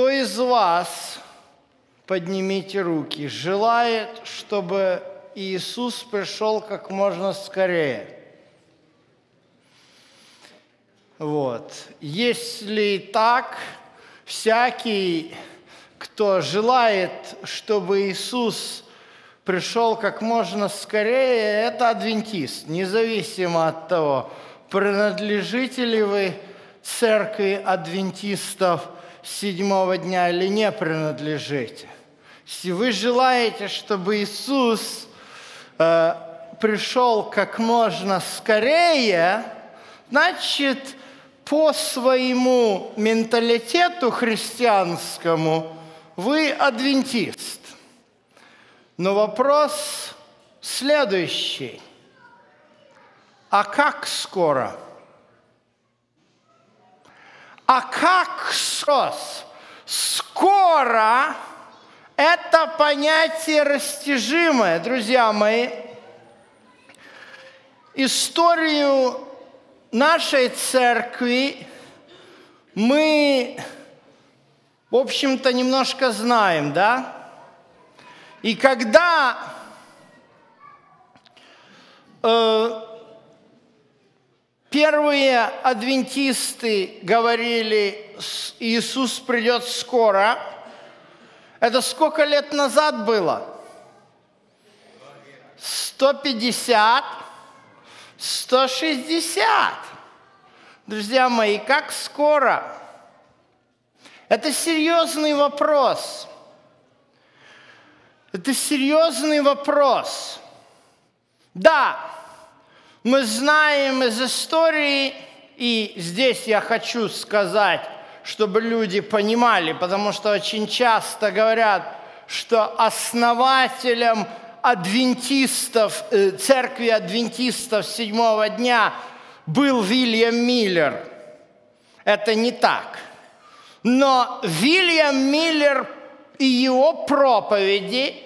Кто из вас, поднимите руки, желает, чтобы Иисус пришел как можно скорее? Вот. Если так, всякий, кто желает, чтобы Иисус пришел как можно скорее, это адвентист, независимо от того, принадлежите ли вы церкви адвентистов седьмого дня или не принадлежите. Если вы желаете, чтобы Иисус э, пришел как можно скорее, значит, по своему менталитету христианскому вы адвентист. Но вопрос следующий. А как скоро? А как сос? Скоро – это понятие растяжимое, друзья мои. Историю нашей церкви мы, в общем-то, немножко знаем, да? И когда э, первые адвентисты говорили, Иисус придет скоро, это сколько лет назад было? 150 160. Друзья мои, как скоро? Это серьезный вопрос. Это серьезный вопрос. Да, мы знаем из истории, и здесь я хочу сказать, чтобы люди понимали, потому что очень часто говорят, что основателем адвентистов, э, церкви адвентистов седьмого дня был Вильям Миллер. Это не так. Но Вильям Миллер и его проповеди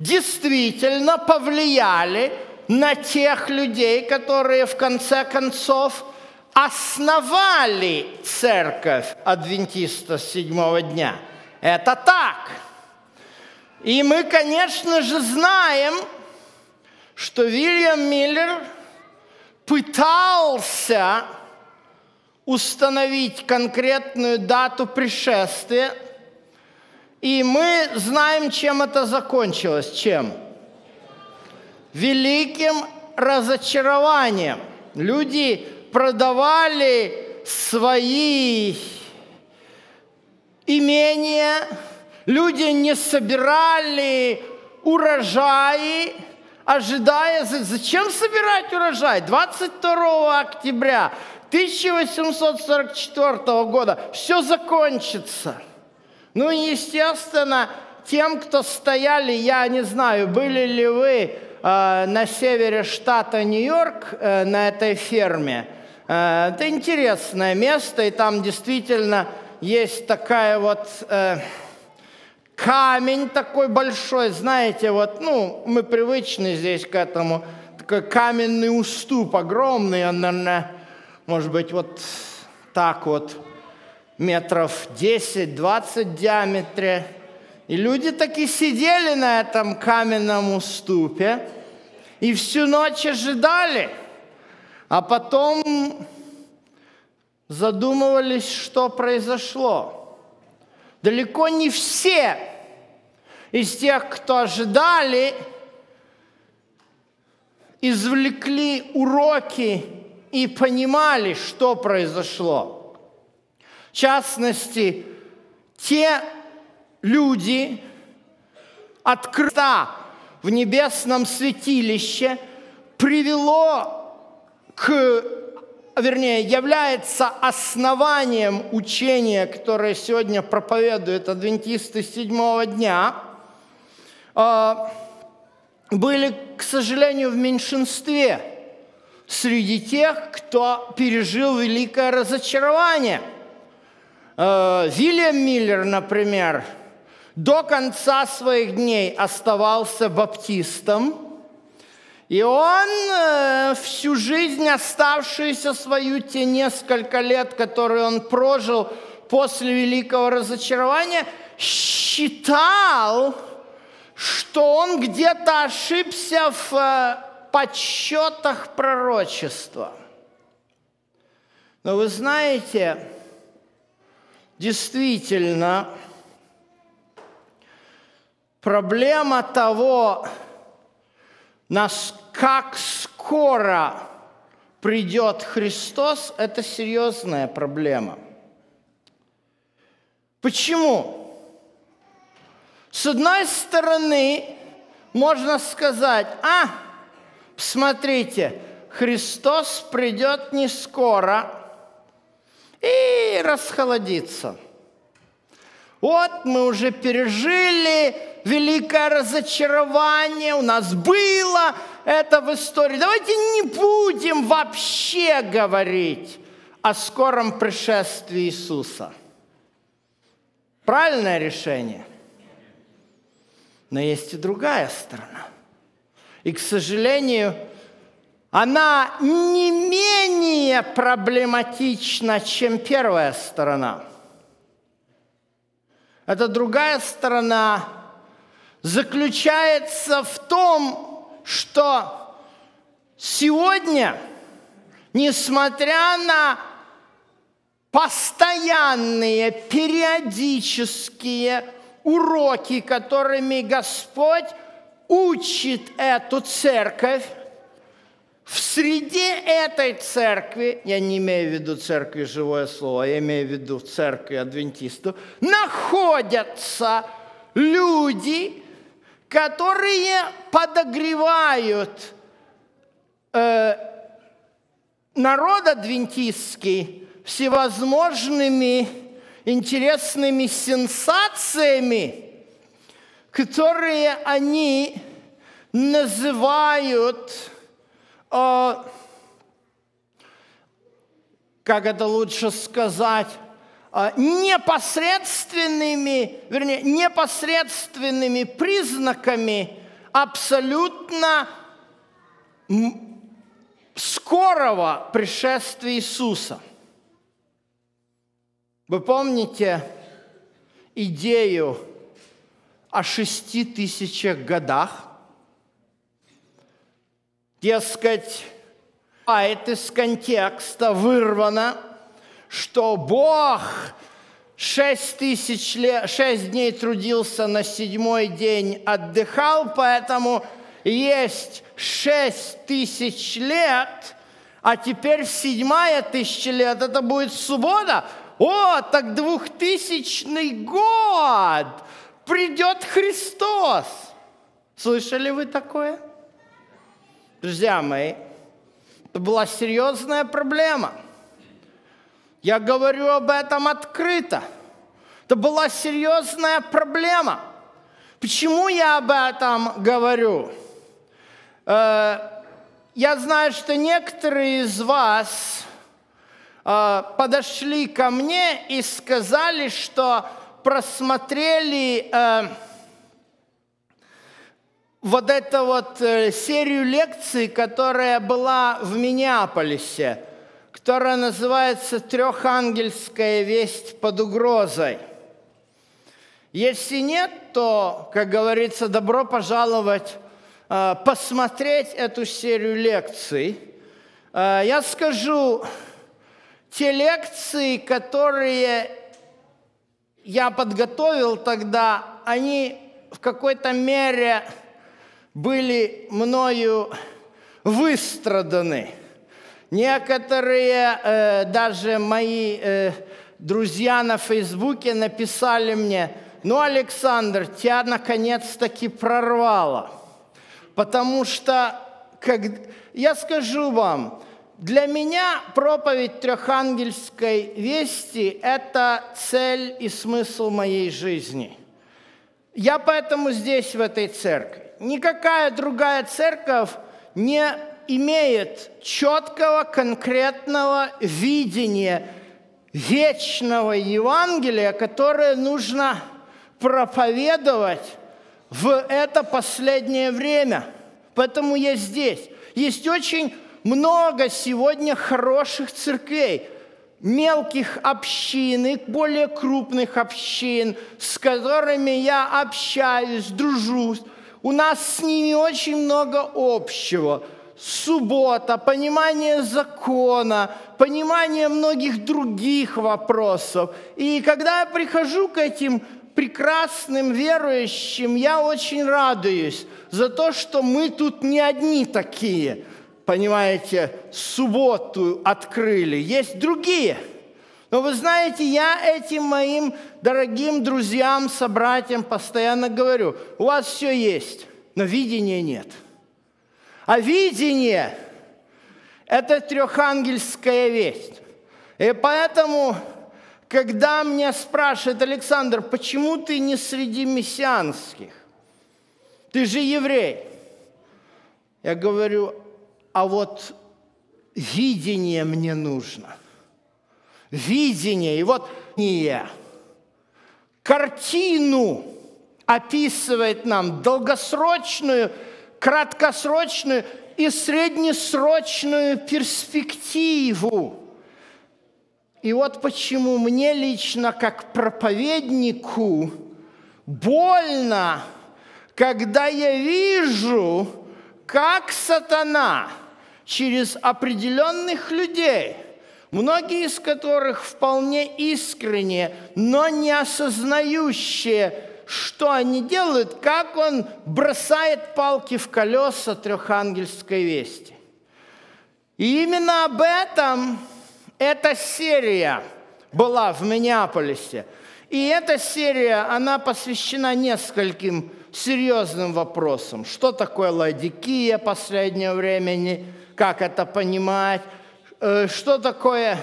действительно повлияли на тех людей, которые в конце концов основали церковь адвентистов седьмого дня. Это так. И мы, конечно же, знаем, что Вильям Миллер пытался установить конкретную дату пришествия, и мы знаем, чем это закончилось. Чем? Великим разочарованием. Люди продавали свои имения, Люди не собирали урожаи, ожидая... Зачем собирать урожай? 22 октября 1844 года все закончится. Ну, естественно, тем, кто стояли, я не знаю, были ли вы на севере штата Нью-Йорк э, на этой ферме. Э, это интересное место, и там действительно есть такая вот... Э, камень такой большой, знаете, вот, ну, мы привычны здесь к этому, такой каменный уступ огромный, он, наверное, может быть, вот так вот, метров 10-20 в диаметре. И люди таки сидели на этом каменном уступе и всю ночь ожидали, а потом задумывались, что произошло. Далеко не все из тех, кто ожидали, извлекли уроки и понимали, что произошло. В частности, те люди открыта в небесном святилище привело к, вернее, является основанием учения, которое сегодня проповедуют адвентисты седьмого дня – а, были, к сожалению, в меньшинстве среди тех, кто пережил великое разочарование. А, Вильям Миллер, например, до конца своих дней оставался баптистом, и он э, всю жизнь, оставшуюся свою, те несколько лет, которые он прожил, после великого разочарования считал, что он где-то ошибся в э, подсчетах пророчества. Но вы знаете, действительно, проблема того, как скоро придет Христос, это серьезная проблема. Почему? С одной стороны, можно сказать, а, посмотрите, Христос придет не скоро и расхолодится. Вот мы уже пережили великое разочарование, у нас было это в истории. Давайте не будем вообще говорить о скором пришествии Иисуса. Правильное решение. Но есть и другая сторона. И, к сожалению, она не менее проблематична, чем первая сторона. Эта другая сторона заключается в том, что сегодня, несмотря на постоянные, периодические уроки, которыми Господь учит эту церковь, в среде этой церкви, я не имею в виду церкви живое слово, я имею в виду церкви адвентистов, находятся люди, которые подогревают э, народ адвентистский всевозможными интересными сенсациями, которые они называют, э, как это лучше сказать, э, непосредственными, вернее, непосредственными признаками абсолютно скорого пришествия Иисуса – вы помните идею о шести тысячах годах? Дескать, а это из контекста вырвано, что Бог шесть тысяч лет, шесть дней трудился, на седьмой день отдыхал, поэтому есть шесть тысяч лет, а теперь седьмая тысяча лет, это будет суббота – о, так двухтысячный год! Придет Христос! Слышали вы такое? Друзья мои, это была серьезная проблема. Я говорю об этом открыто. Это была серьезная проблема. Почему я об этом говорю? Э, я знаю, что некоторые из вас Э, подошли ко мне и сказали, что просмотрели э, вот эту вот э, серию лекций, которая была в Миннеаполисе, которая называется «Трехангельская весть под угрозой». Если нет, то, как говорится, добро пожаловать посмотреть эту серию лекций. Я скажу, те лекции, которые я подготовил тогда, они в какой-то мере были мною выстраданы. Некоторые, э, даже мои э, друзья на Фейсбуке написали мне, ну, Александр, тебя наконец-таки прорвало. Потому что, как, я скажу вам, для меня проповедь трехангельской вести – это цель и смысл моей жизни. Я поэтому здесь, в этой церкви. Никакая другая церковь не имеет четкого, конкретного видения вечного Евангелия, которое нужно проповедовать в это последнее время. Поэтому я здесь. Есть очень много сегодня хороших церквей. мелких общин и более крупных общин, с которыми я общаюсь, дружусь. У нас с ними очень много общего. Суббота, понимание закона, понимание многих других вопросов. И когда я прихожу к этим прекрасным верующим, я очень радуюсь за то, что мы тут не одни такие, понимаете, субботу открыли. Есть другие. Но вы знаете, я этим моим дорогим друзьям, собратьям постоянно говорю, у вас все есть, но видения нет. А видение – это трехангельская весть. И поэтому когда меня спрашивают, Александр, почему ты не среди мессианских? Ты же еврей. Я говорю, а вот видение мне нужно. Видение. И вот не. Картину описывает нам долгосрочную, краткосрочную и среднесрочную перспективу. И вот почему мне лично, как проповеднику, больно, когда я вижу, как сатана через определенных людей, многие из которых вполне искренне, но не осознающие, что они делают, как он бросает палки в колеса трехангельской вести. И именно об этом эта серия была в Миннеаполисе. И эта серия, она посвящена нескольким серьезным вопросам. Что такое ладикия последнего времени, как это понимать, что такое,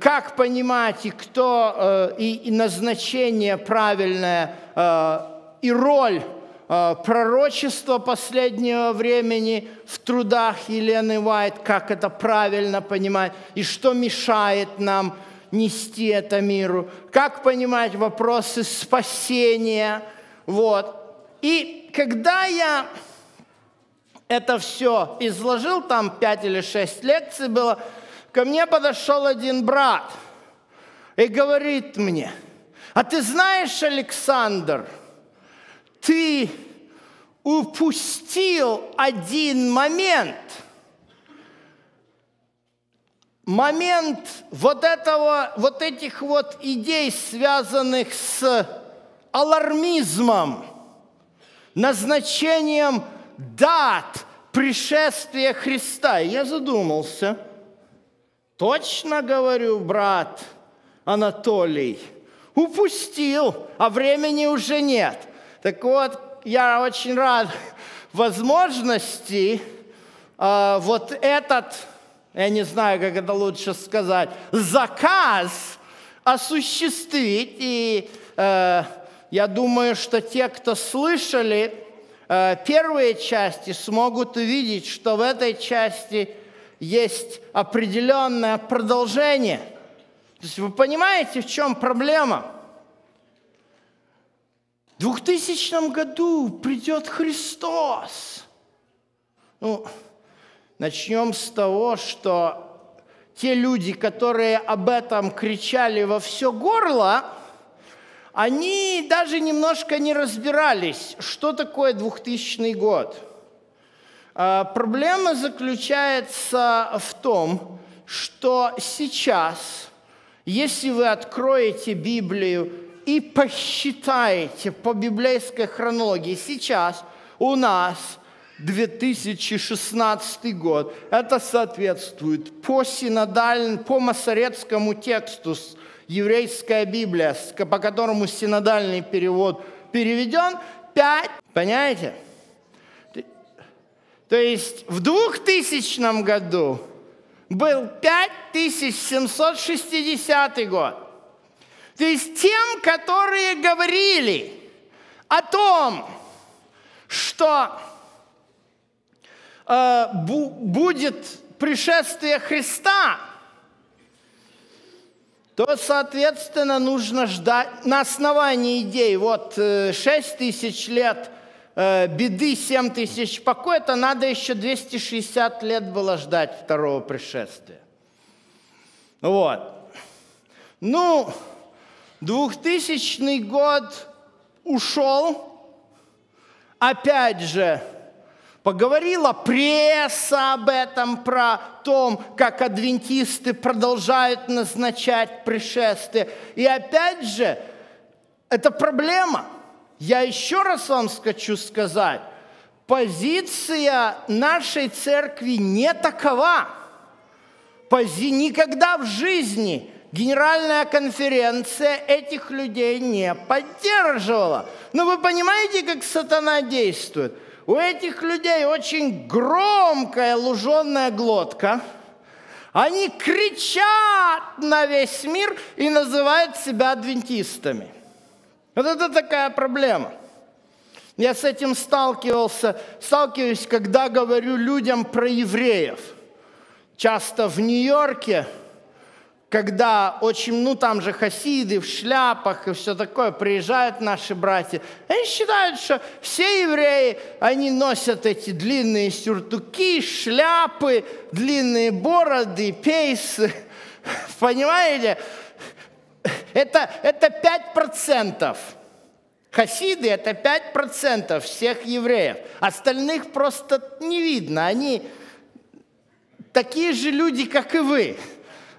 как понимать и кто, э, и, назначение правильное, э, и роль Э, пророчество последнего времени в трудах Елены Уайт, как это правильно понимать, и что мешает нам нести это миру, как понимать вопросы спасения. Вот. И когда я это все изложил, там пять или шесть лекций было, ко мне подошел один брат и говорит мне, а ты знаешь, Александр, ты упустил один момент. Момент вот, этого, вот этих вот идей, связанных с алармизмом, назначением дат пришествия Христа. И я задумался. Точно говорю, брат Анатолий, упустил, а времени уже нет – так вот, я очень рад возможности э, вот этот, я не знаю, как это лучше сказать, заказ осуществить. И э, я думаю, что те, кто слышали первые части, смогут увидеть, что в этой части есть определенное продолжение. То есть вы понимаете, в чем проблема? В 2000 году придет Христос. Ну, начнем с того, что те люди, которые об этом кричали во все горло, они даже немножко не разбирались, что такое 2000 год. А, проблема заключается в том, что сейчас, если вы откроете Библию и посчитаете по библейской хронологии, сейчас у нас 2016 год, это соответствует по синодальному, по масорецкому тексту еврейская Библия, по которому синодальный перевод переведен, 5, понимаете? То есть в 2000 году был 5760 год. То есть тем, которые говорили о том, что э, бу будет пришествие Христа, то, соответственно, нужно ждать на основании идей. Вот э, 6 тысяч лет э, беды, 7 тысяч покоя, это надо еще 260 лет было ждать второго пришествия. Вот. Ну, 2000 год ушел, опять же, поговорила пресса об этом, про том, как адвентисты продолжают назначать пришествие. И опять же, это проблема. Я еще раз вам хочу сказать, позиция нашей церкви не такова. Пози... Никогда в жизни Генеральная конференция этих людей не поддерживала. Но вы понимаете, как сатана действует? У этих людей очень громкая луженная глотка. Они кричат на весь мир и называют себя адвентистами. Вот это такая проблема. Я с этим сталкивался, сталкиваюсь, когда говорю людям про евреев. Часто в Нью-Йорке – когда очень, ну там же хасиды в шляпах и все такое, приезжают наши братья, они считают, что все евреи, они носят эти длинные сюртуки, шляпы, длинные бороды, пейсы. Понимаете? Это, это 5%. Хасиды – это 5% всех евреев. Остальных просто не видно. Они такие же люди, как и вы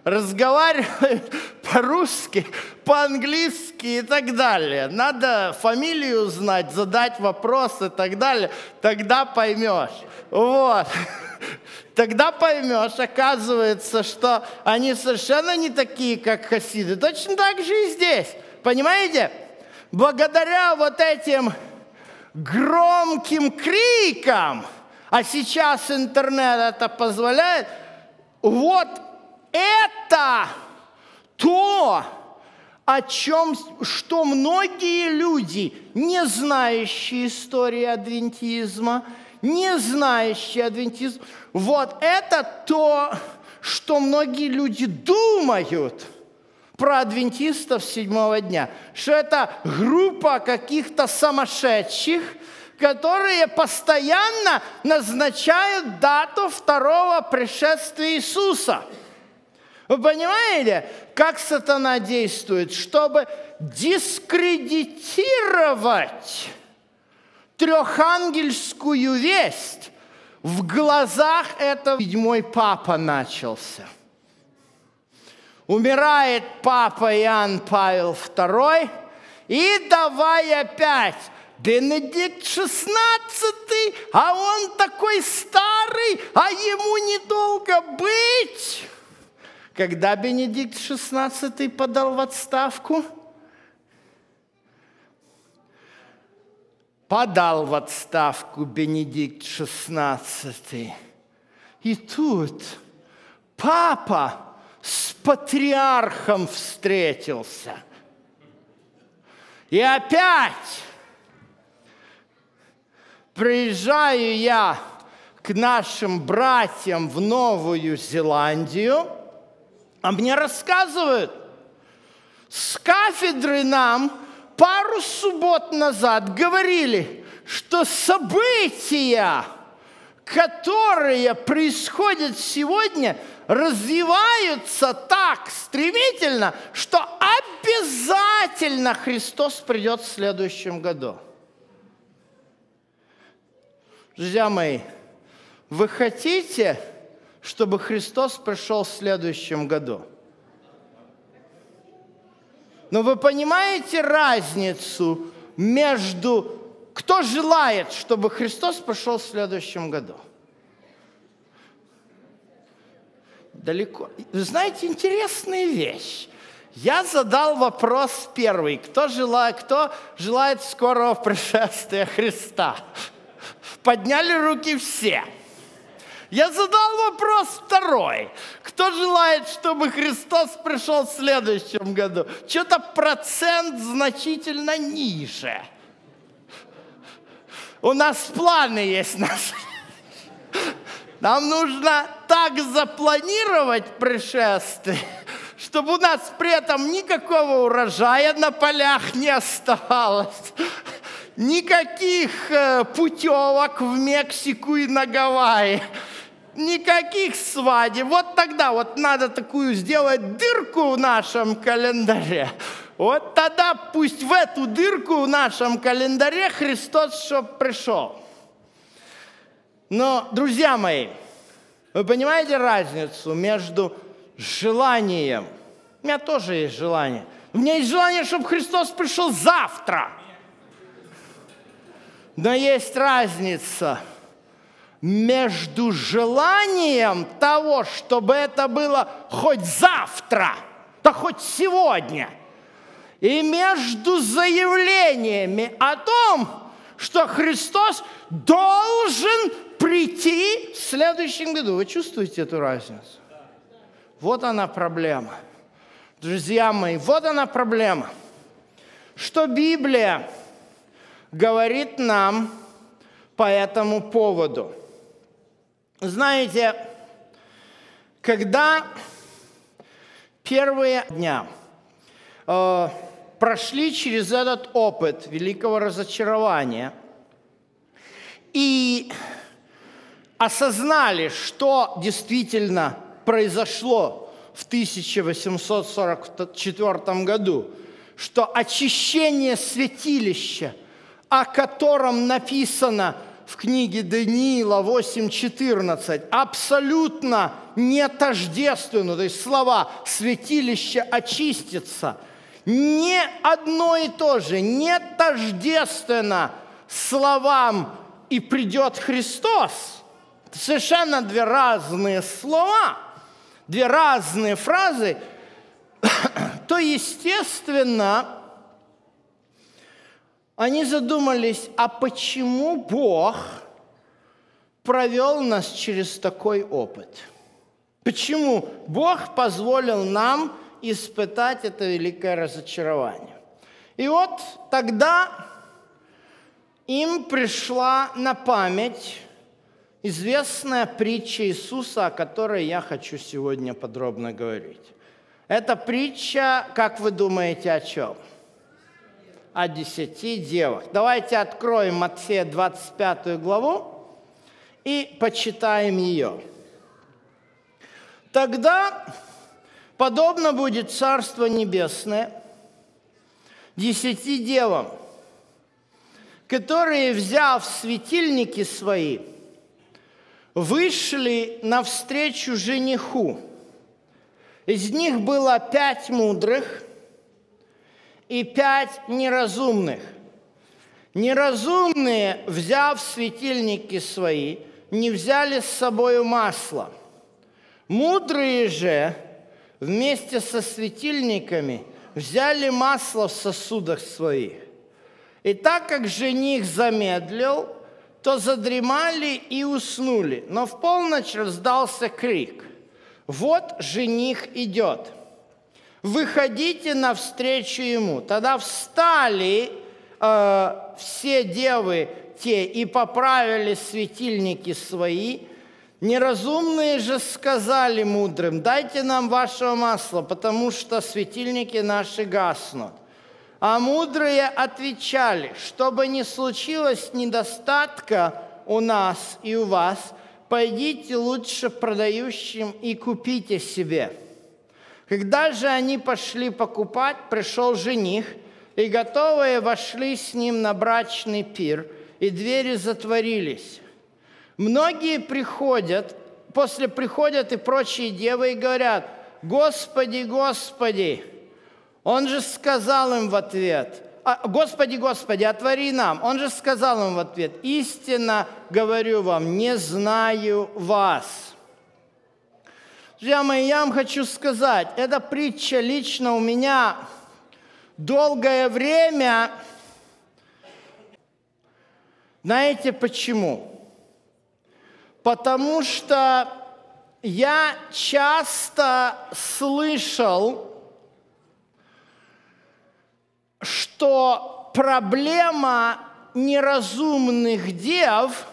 разговаривают по-русски, по-английски и так далее. Надо фамилию знать, задать вопрос и так далее. Тогда поймешь. Вот. Тогда поймешь, оказывается, что они совершенно не такие, как хасиды. Точно так же и здесь. Понимаете? Благодаря вот этим громким крикам, а сейчас интернет это позволяет, вот это то, о чем, что многие люди, не знающие истории адвентизма, не знающие адвентизм, вот это то, что многие люди думают про адвентистов седьмого дня, что это группа каких-то сумасшедших, которые постоянно назначают дату второго пришествия Иисуса – вы понимаете, как сатана действует, чтобы дискредитировать трехангельскую весть в глазах этого седьмой папа начался. Умирает папа Иоанн Павел II, и давай опять Бенедикт XVI, а он такой старый, а ему недолго быть. Когда Бенедикт XVI подал в отставку? Подал в отставку Бенедикт XVI. И тут папа с патриархом встретился. И опять приезжаю я к нашим братьям в Новую Зеландию – а мне рассказывают, с кафедры нам пару суббот назад говорили, что события, которые происходят сегодня, развиваются так стремительно, что обязательно Христос придет в следующем году. Друзья мои, вы хотите чтобы Христос пришел в следующем году. Но вы понимаете разницу между кто желает, чтобы Христос пришел в следующем году? Далеко. Вы знаете, интересная вещь. Я задал вопрос первый. Кто желает, кто желает скорого пришествия Христа? Подняли руки все. Я задал вопрос второй. Кто желает, чтобы Христос пришел в следующем году? Что-то процент значительно ниже. У нас планы есть. Нам нужно так запланировать пришествие, чтобы у нас при этом никакого урожая на полях не оставалось, никаких э, путевок в Мексику и на Гавайи, никаких свадеб. Вот тогда вот надо такую сделать дырку в нашем календаре. Вот тогда пусть в эту дырку в нашем календаре Христос чтоб пришел. Но, друзья мои, вы понимаете разницу между желанием? У меня тоже есть желание. У меня есть желание, чтобы Христос пришел завтра. Но есть разница между желанием того, чтобы это было хоть завтра, да хоть сегодня, и между заявлениями о том, что Христос должен прийти в следующем году. Вы чувствуете эту разницу? Вот она проблема. Друзья мои, вот она проблема. Что Библия говорит нам по этому поводу? Знаете, когда первые дня э, прошли через этот опыт великого разочарования и осознали, что действительно произошло в 1844 году, что очищение святилища, о котором написано в книге Даниила 8.14, абсолютно не тождественно, то есть слова «святилище очистится», не одно и то же, не тождественно словам «и придет Христос». Совершенно две разные слова, две разные фразы, то, естественно, они задумались, а почему Бог провел нас через такой опыт? Почему Бог позволил нам испытать это великое разочарование. И вот тогда им пришла на память известная притча Иисуса, о которой я хочу сегодня подробно говорить. Эта притча, как вы думаете, о чем? О десяти девах. Давайте откроем Матфея 25 главу и почитаем ее. Тогда Подобно будет Царство Небесное десяти девам, которые, взяв светильники свои, вышли навстречу жениху. Из них было пять мудрых и пять неразумных. Неразумные, взяв светильники свои, не взяли с собой масло. Мудрые же, вместе со светильниками взяли масло в сосудах своих. И так как жених замедлил, то задремали и уснули. Но в полночь раздался крик. «Вот жених идет! Выходите навстречу ему!» Тогда встали э, все девы те и поправили светильники свои – Неразумные же сказали мудрым, дайте нам вашего масла, потому что светильники наши гаснут. А мудрые отвечали, чтобы не случилось недостатка у нас и у вас, пойдите лучше продающим и купите себе. Когда же они пошли покупать, пришел жених, и готовые вошли с ним на брачный пир, и двери затворились. Многие приходят, после приходят и прочие девы и говорят, Господи, Господи, он же сказал им в ответ, «А, Господи, Господи, отвори нам. Он же сказал им в ответ, истинно говорю вам, не знаю вас. Друзья мои, я вам хочу сказать, эта притча лично у меня долгое время, знаете почему? потому что я часто слышал, что проблема неразумных дев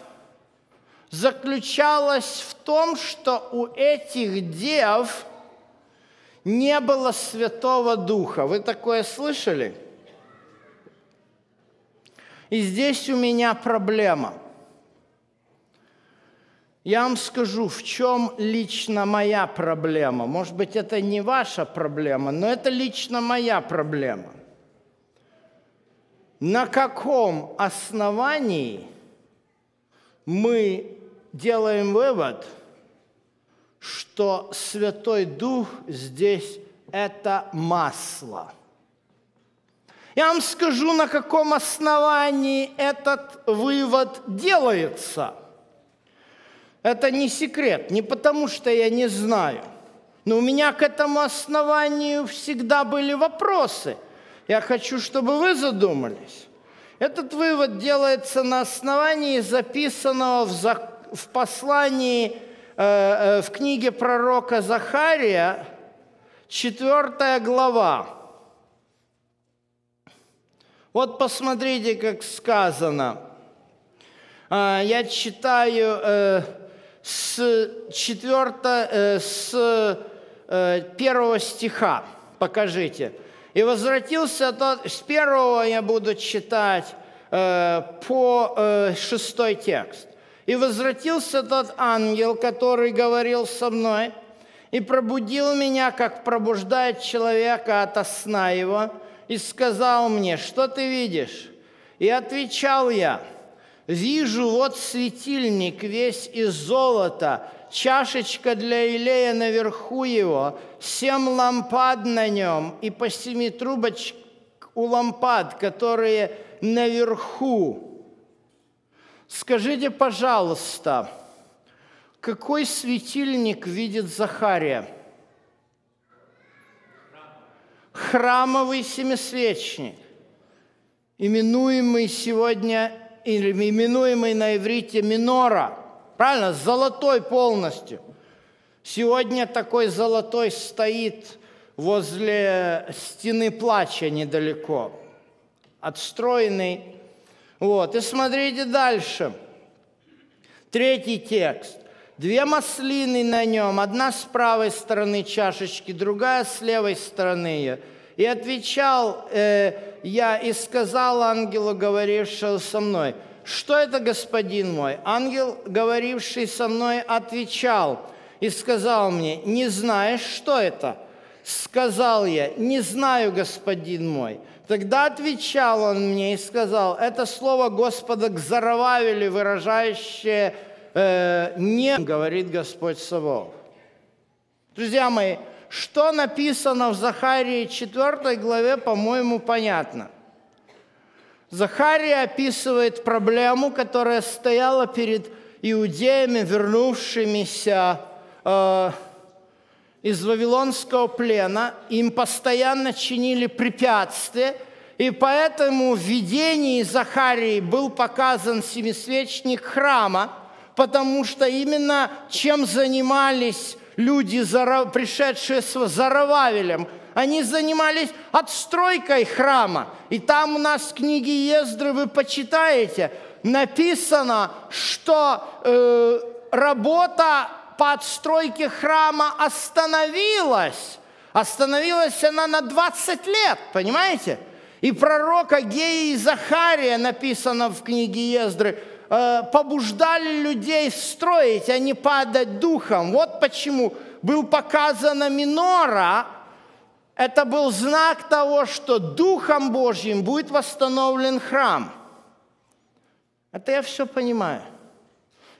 заключалась в том, что у этих дев не было Святого Духа. Вы такое слышали? И здесь у меня проблема – Я вам скажу, в чем лично моя проблема. Может быть, это не ваша проблема, но это лично моя проблема. На каком основании мы делаем вывод, что Святой Дух здесь – это масло? Я вам скажу, на каком основании этот вывод делается – это не секрет, не потому что я не знаю. Но у меня к этому основанию всегда были вопросы. Я хочу, чтобы вы задумались. Этот вывод делается на основании записанного в, за... в послании, э, э, в книге пророка Захария, 4 глава. Вот посмотрите, как сказано. Э, я читаю... Э, с, 4, э, с э, первого стиха. Покажите. «И возвратился тот...» С первого я буду читать по шестой текст. «И возвратился тот ангел, который говорил со мной, и пробудил меня, как пробуждает человека от сна его, и сказал мне, что ты видишь? И отвечал я – Вижу, вот светильник весь из золота, чашечка для илея наверху его, семь лампад на нем и по семи трубочек у лампад, которые наверху. Скажите, пожалуйста, какой светильник видит Захария? Храмовый семисвечник, именуемый сегодня или именуемый на иврите минора. Правильно? Золотой полностью. Сегодня такой золотой стоит возле стены плача недалеко. Отстроенный. Вот. И смотрите дальше. Третий текст. Две маслины на нем, одна с правой стороны чашечки, другая с левой стороны. И отвечал э, я и сказал ангелу, говорившему со мной, что это, господин мой? Ангел, говоривший со мной, отвечал и сказал мне, не знаешь, что это? Сказал я, не знаю, господин мой. Тогда отвечал он мне и сказал, это слово Господа к Зарававеле, выражающее э, «не», говорит Господь Савов. Друзья мои, что написано в Захарии 4 главе, по-моему, понятно. Захария описывает проблему, которая стояла перед иудеями, вернувшимися э, из Вавилонского плена. Им постоянно чинили препятствия, и поэтому в видении Захарии был показан семисвечник храма, потому что именно чем занимались люди, пришедшие с Зарававелем, они занимались отстройкой храма. И там у нас в книге Ездры вы почитаете, написано, что э, работа по отстройке храма остановилась. Остановилась она на 20 лет, понимаете? И пророка Геи и Захария, написано в книге Ездры, Э, побуждали людей строить, а не падать духом. Вот почему был показана минора, это был знак того, что Духом Божьим будет восстановлен храм. Это я все понимаю.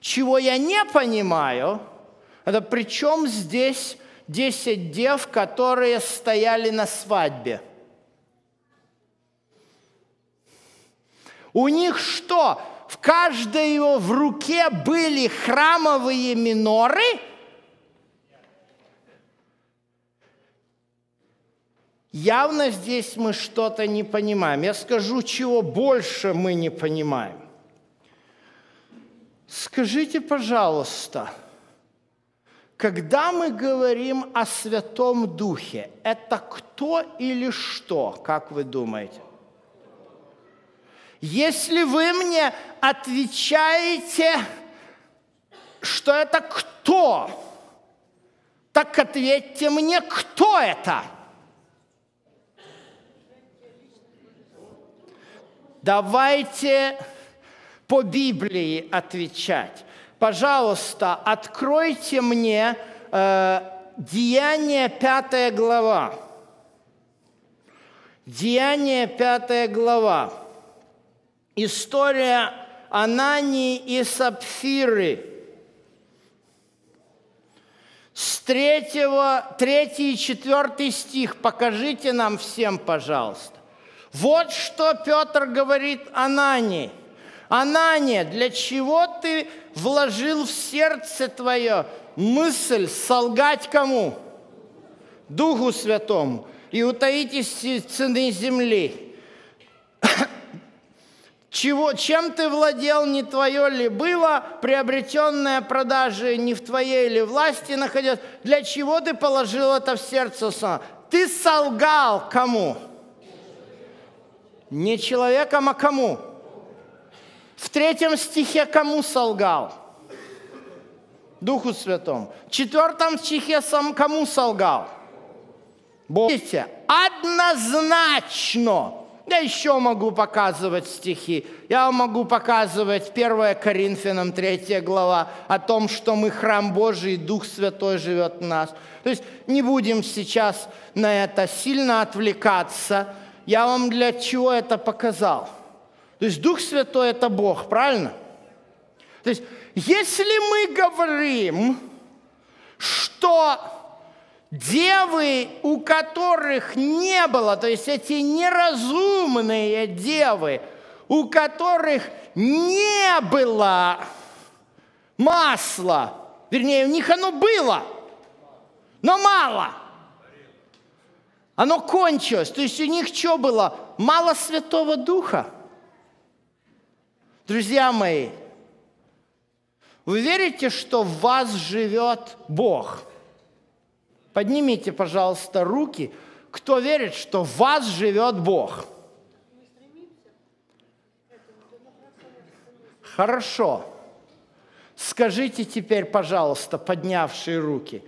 Чего я не понимаю, это при чем здесь 10 дев, которые стояли на свадьбе? У них что? в каждой в руке были храмовые миноры. Явно здесь мы что-то не понимаем. Я скажу, чего больше мы не понимаем. Скажите, пожалуйста, когда мы говорим о Святом Духе, это кто или что, как вы думаете? Если вы мне отвечаете, что это кто, так ответьте мне, кто это? Давайте по Библии отвечать. Пожалуйста, откройте мне э, Деяние 5 глава. Деяние 5 глава. История Анании и Сапфиры. С третьего, третий и четвертый стих покажите нам всем, пожалуйста. Вот что Петр говорит Анании. Анания, для чего ты вложил в сердце твое мысль солгать кому? Духу Святому и утаить из цены земли. Чего, чем ты владел, не твое ли было, приобретенное продажи не в твоей ли власти находилось, для чего ты положил это в сердце сам? Ты солгал кому? Не человеком, а кому? В третьем стихе кому солгал? Духу Святому. В четвертом стихе сам кому солгал? Бог. Видите, однозначно. Я еще могу показывать стихи. Я могу показывать 1 Коринфянам 3 глава о том, что мы храм Божий, Дух Святой живет в нас. То есть не будем сейчас на это сильно отвлекаться. Я вам для чего это показал. То есть Дух Святой – это Бог, правильно? То есть если мы говорим, что девы, у которых не было, то есть эти неразумные девы, у которых не было масла, вернее, у них оно было, но мало. Оно кончилось. То есть у них что было? Мало Святого Духа. Друзья мои, вы верите, что в вас живет Бог? Поднимите, пожалуйста, руки, кто верит, что в вас живет Бог. Хорошо. Скажите теперь, пожалуйста, поднявшие руки,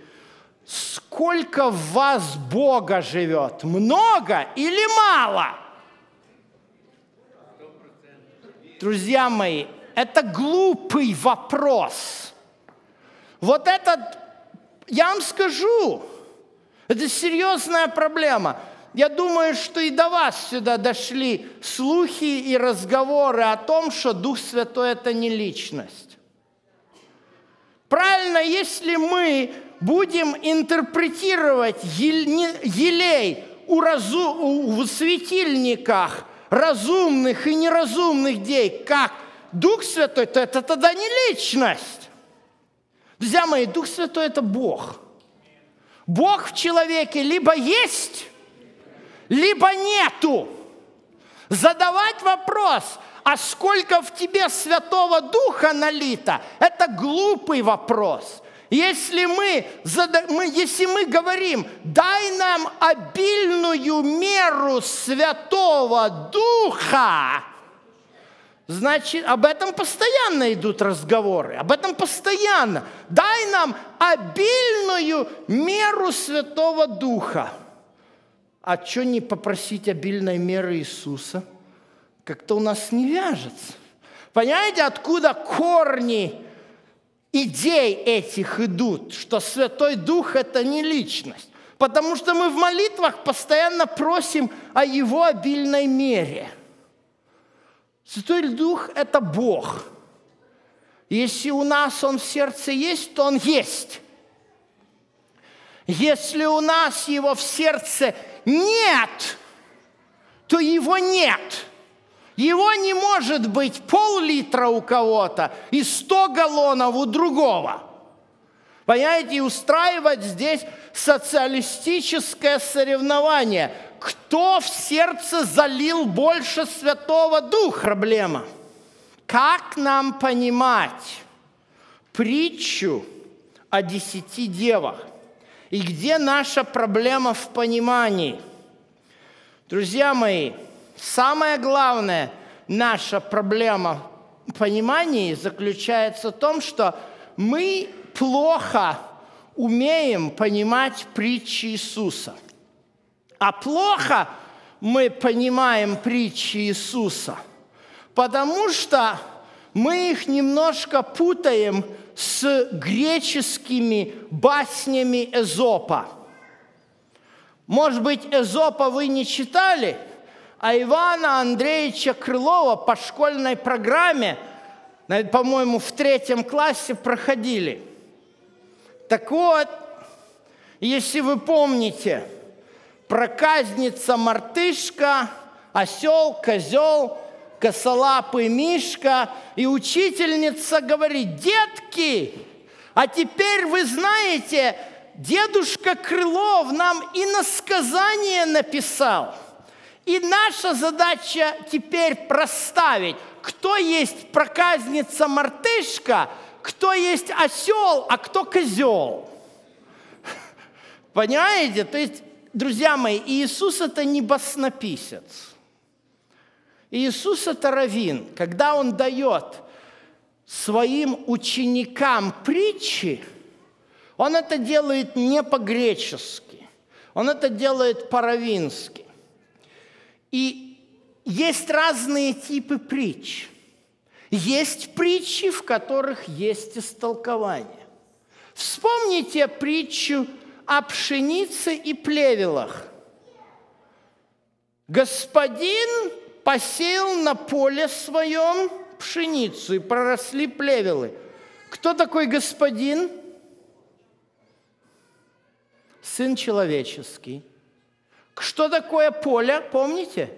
сколько в вас Бога живет? Много или мало? Друзья мои, это глупый вопрос. Вот этот, я вам скажу, это серьезная проблема. Я думаю, что и до вас сюда дошли слухи и разговоры о том, что Дух Святой – это не личность. Правильно, если мы будем интерпретировать елей у, разу, у светильниках разумных и неразумных дей как Дух Святой, то это тогда не личность. Друзья мои, Дух Святой – это Бог. Бог в человеке либо есть, либо нету. Задавать вопрос, а сколько в тебе Святого Духа налито, это глупый вопрос. Если мы, если мы говорим, дай нам обильную меру Святого Духа, Значит, об этом постоянно идут разговоры, об этом постоянно. Дай нам обильную меру Святого Духа. А что не попросить обильной меры Иисуса? Как-то у нас не вяжется. Понимаете, откуда корни идей этих идут, что Святой Дух – это не личность? Потому что мы в молитвах постоянно просим о Его обильной мере – Святой Дух – это Бог. Если у нас Он в сердце есть, то Он есть. Если у нас Его в сердце нет, то Его нет. Его не может быть пол-литра у кого-то и 100 галлонов у другого. Понимаете, устраивать здесь социалистическое соревнование – кто в сердце залил больше Святого Духа? Проблема. Как нам понимать притчу о десяти девах? И где наша проблема в понимании? Друзья мои, самая главная наша проблема в понимании заключается в том, что мы плохо умеем понимать притчи Иисуса – а плохо мы понимаем притчи Иисуса, потому что мы их немножко путаем с греческими баснями Эзопа. Может быть, Эзопа вы не читали, а Ивана Андреевича Крылова по школьной программе, по-моему, в третьем классе проходили. Так вот, если вы помните, проказница-мартышка, осел, козел, косолапый мишка, и учительница говорит, детки, а теперь вы знаете, дедушка Крылов нам и на сказание написал. И наша задача теперь проставить, кто есть проказница-мартышка, кто есть осел, а кто козел. Понимаете? То есть, друзья мои, Иисус это не баснописец. Иисус это равин. Когда Он дает своим ученикам притчи, Он это делает не по-гречески, Он это делает по-равински. И есть разные типы притч. Есть притчи, в которых есть истолкование. Вспомните притчу о пшенице и плевелах. Господин посеял на поле своем пшеницу, и проросли плевелы. Кто такой господин? Сын человеческий. Что такое поле, помните?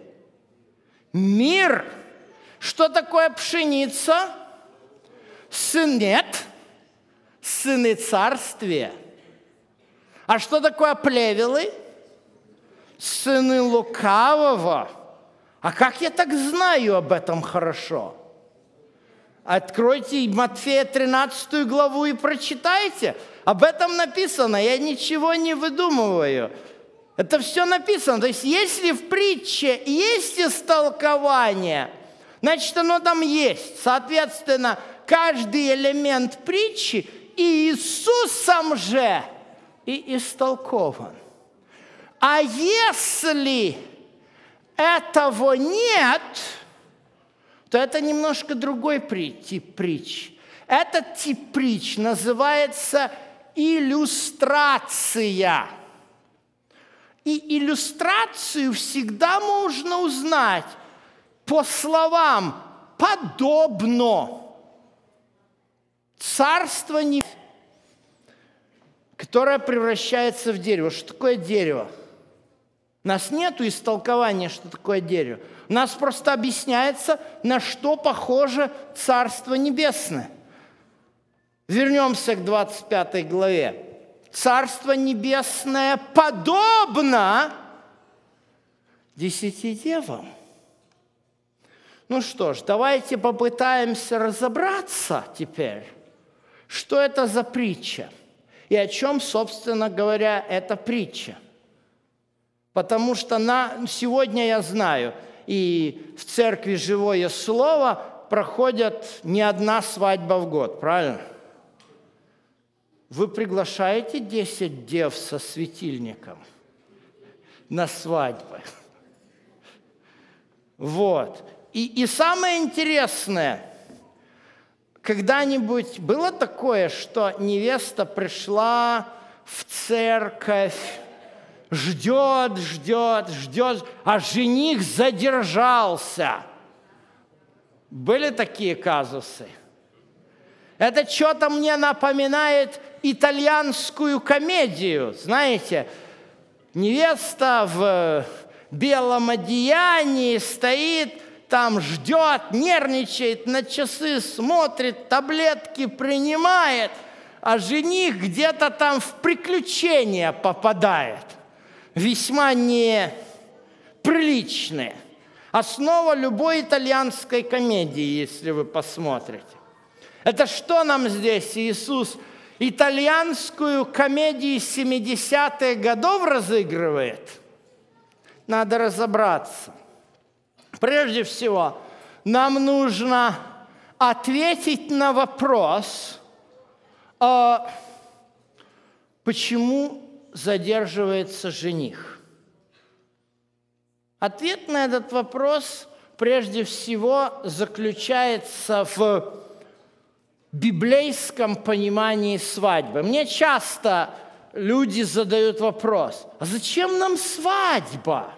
Мир. Что такое пшеница? Сын нет, сыны царствия – а что такое плевелы? Сыны лукавого. А как я так знаю об этом хорошо? Откройте Матфея 13 главу и прочитайте. Об этом написано. Я ничего не выдумываю. Это все написано. То есть, если в притче есть истолкование, значит, оно там есть. Соответственно, каждый элемент притчи Иисусом же – и истолкован. А если этого нет, то это немножко другой тип притч. Этот тип притч называется иллюстрация. И иллюстрацию всегда можно узнать по словам «подобно». Царство не которое превращается в дерево. Что такое дерево? У нас нет истолкования, что такое дерево. У нас просто объясняется, на что похоже Царство Небесное. Вернемся к 25 главе. Царство Небесное подобно десяти девам. Ну что ж, давайте попытаемся разобраться теперь, что это за притча – и о чем, собственно говоря, эта притча. Потому что на, сегодня я знаю, и в церкви «Живое Слово» проходят не одна свадьба в год, правильно? Вы приглашаете 10 дев со светильником на свадьбы. Вот. И, и самое интересное – когда-нибудь было такое, что невеста пришла в церковь, ждет, ждет, ждет, а жених задержался? Были такие казусы? Это что-то мне напоминает итальянскую комедию, знаете, невеста в белом одеянии стоит, там ждет, нервничает, на часы смотрит, таблетки принимает, а жених где-то там в приключения попадает. Весьма неприличные. Основа любой итальянской комедии, если вы посмотрите. Это что нам здесь Иисус итальянскую комедию 70-х годов разыгрывает? Надо разобраться. Прежде всего, нам нужно ответить на вопрос, а почему задерживается жених. Ответ на этот вопрос прежде всего заключается в библейском понимании свадьбы. Мне часто люди задают вопрос, а зачем нам свадьба?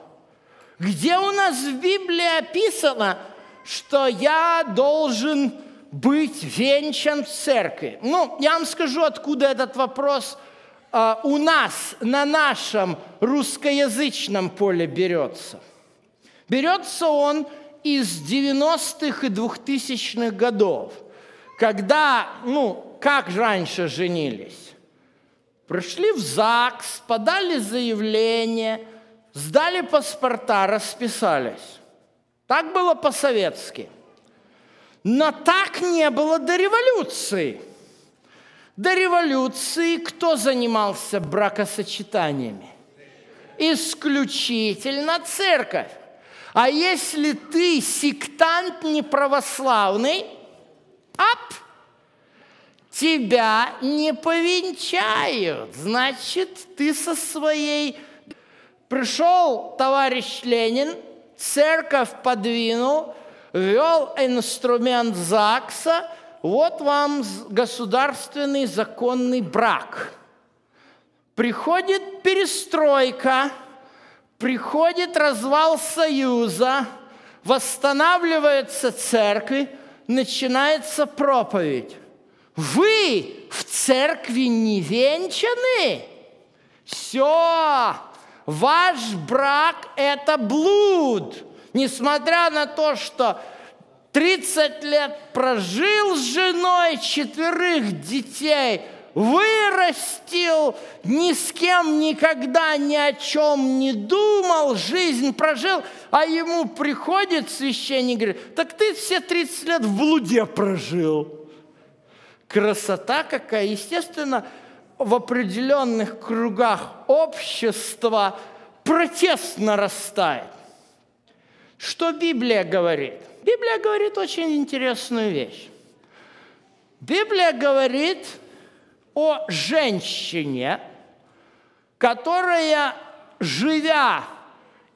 Где у нас в Библии описано, что я должен быть венчан в церкви? Ну, я вам скажу, откуда этот вопрос э, у нас, на нашем русскоязычном поле берется. Берется он из 90-х и 2000-х годов, когда, ну, как раньше женились? Пришли в ЗАГС, подали заявление, сдали паспорта, расписались. Так было по-советски. Но так не было до революции. До революции кто занимался бракосочетаниями? Исключительно церковь. А если ты сектант неправославный, ап, тебя не повенчают. Значит, ты со своей... Пришел товарищ Ленин, церковь подвинул, ввел инструмент ЗАГСа, вот вам государственный законный брак. Приходит перестройка – приходит развал Союза, восстанавливается церковь, начинается проповедь. Вы в церкви не венчаны? Все, ваш брак – это блуд. Несмотря на то, что 30 лет прожил с женой, четверых детей – вырастил, ни с кем никогда ни о чем не думал, жизнь прожил, а ему приходит священник и говорит, так ты все 30 лет в блуде прожил. Красота какая! Естественно, в определенных кругах общества протест нарастает. Что Библия говорит? Библия говорит очень интересную вещь. Библия говорит, о женщине, которая, живя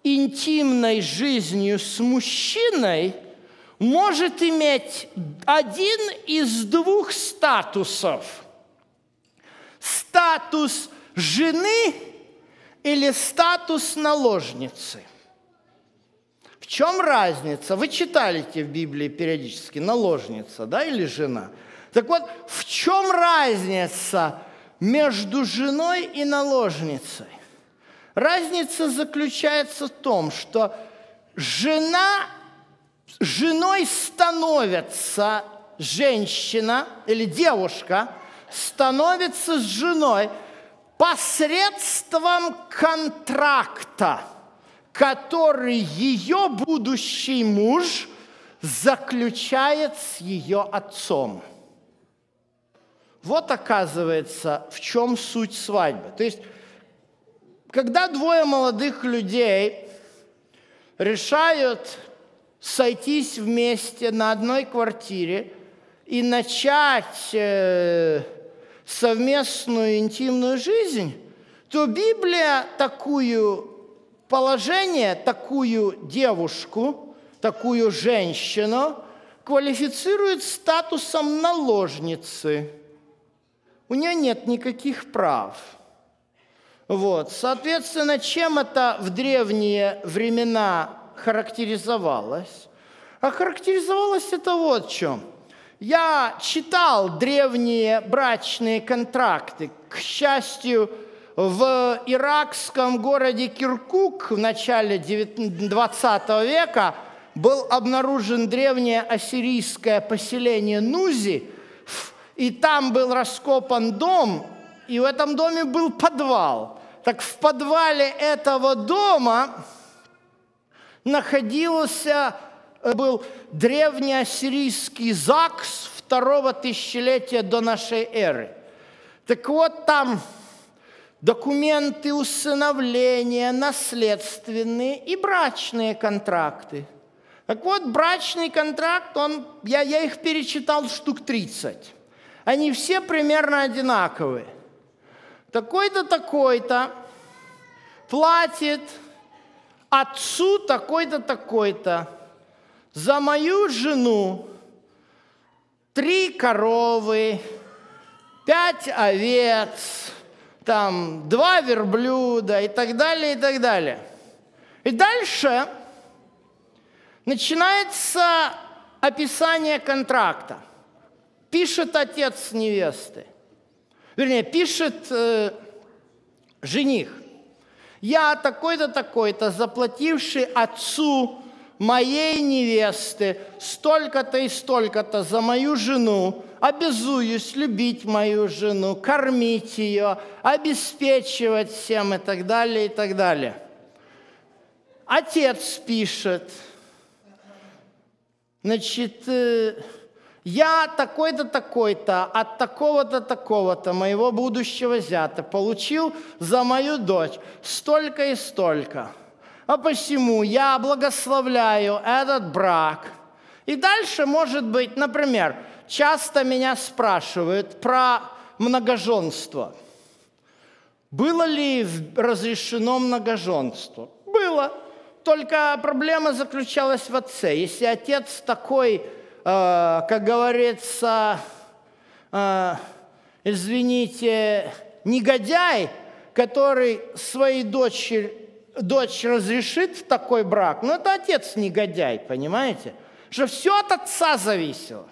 интимной жизнью с мужчиной, может иметь один из двух статусов. Статус жены или статус наложницы. В чем разница? Вы читали в Библии периодически наложница, да, или жена – так вот, в чем разница между женой и наложницей? Разница заключается в том, что жена, женой становится женщина или девушка, становится с женой посредством контракта, который ее будущий муж заключает с ее отцом – вот оказывается, в чем суть свадьбы. То есть, когда двое молодых людей решают сойтись вместе на одной квартире и начать э, совместную интимную жизнь, то Библия такую положение, такую девушку, такую женщину квалифицирует статусом наложницы – у нее нет никаких прав. Вот. Соответственно, чем это в древние времена характеризовалось? А характеризовалось это вот чем. Я читал древние брачные контракты. К счастью, в иракском городе Киркук в начале 20 века был обнаружен древнее ассирийское поселение Нузи – и там был раскопан дом, и в этом доме был подвал. Так в подвале этого дома находился э, был древний ассирийский ЗАГС второго тысячелетия до нашей эры. Так вот, там документы усыновления, наследственные и брачные контракты. Так вот, брачный контракт, он, я, я их перечитал штук 30 они все примерно одинаковые. Такой-то, такой-то платит отцу такой-то, такой-то за мою жену три коровы, пять овец, там два верблюда и так далее, и так далее. И дальше начинается описание контракта. Пишет отец невесты. Вернее, пишет э, жених. Я такой-то, такой-то, заплативший отцу моей невесты столько-то и столько-то за мою жену, обязуюсь любить мою жену, кормить ее, обеспечивать всем и так далее, и так далее. Отец пишет, значит, э, я такой-то, такой-то, от такого-то, такого-то, моего будущего зята, получил за мою дочь столько и столько. А посему я благословляю этот брак. И дальше, может быть, например, часто меня спрашивают про многоженство. Было ли разрешено многоженство? Было. Только проблема заключалась в отце. Если отец такой как говорится, э, извините, негодяй, который своей дочери, дочь разрешит такой брак, ну это отец негодяй, понимаете? Что все от отца зависело.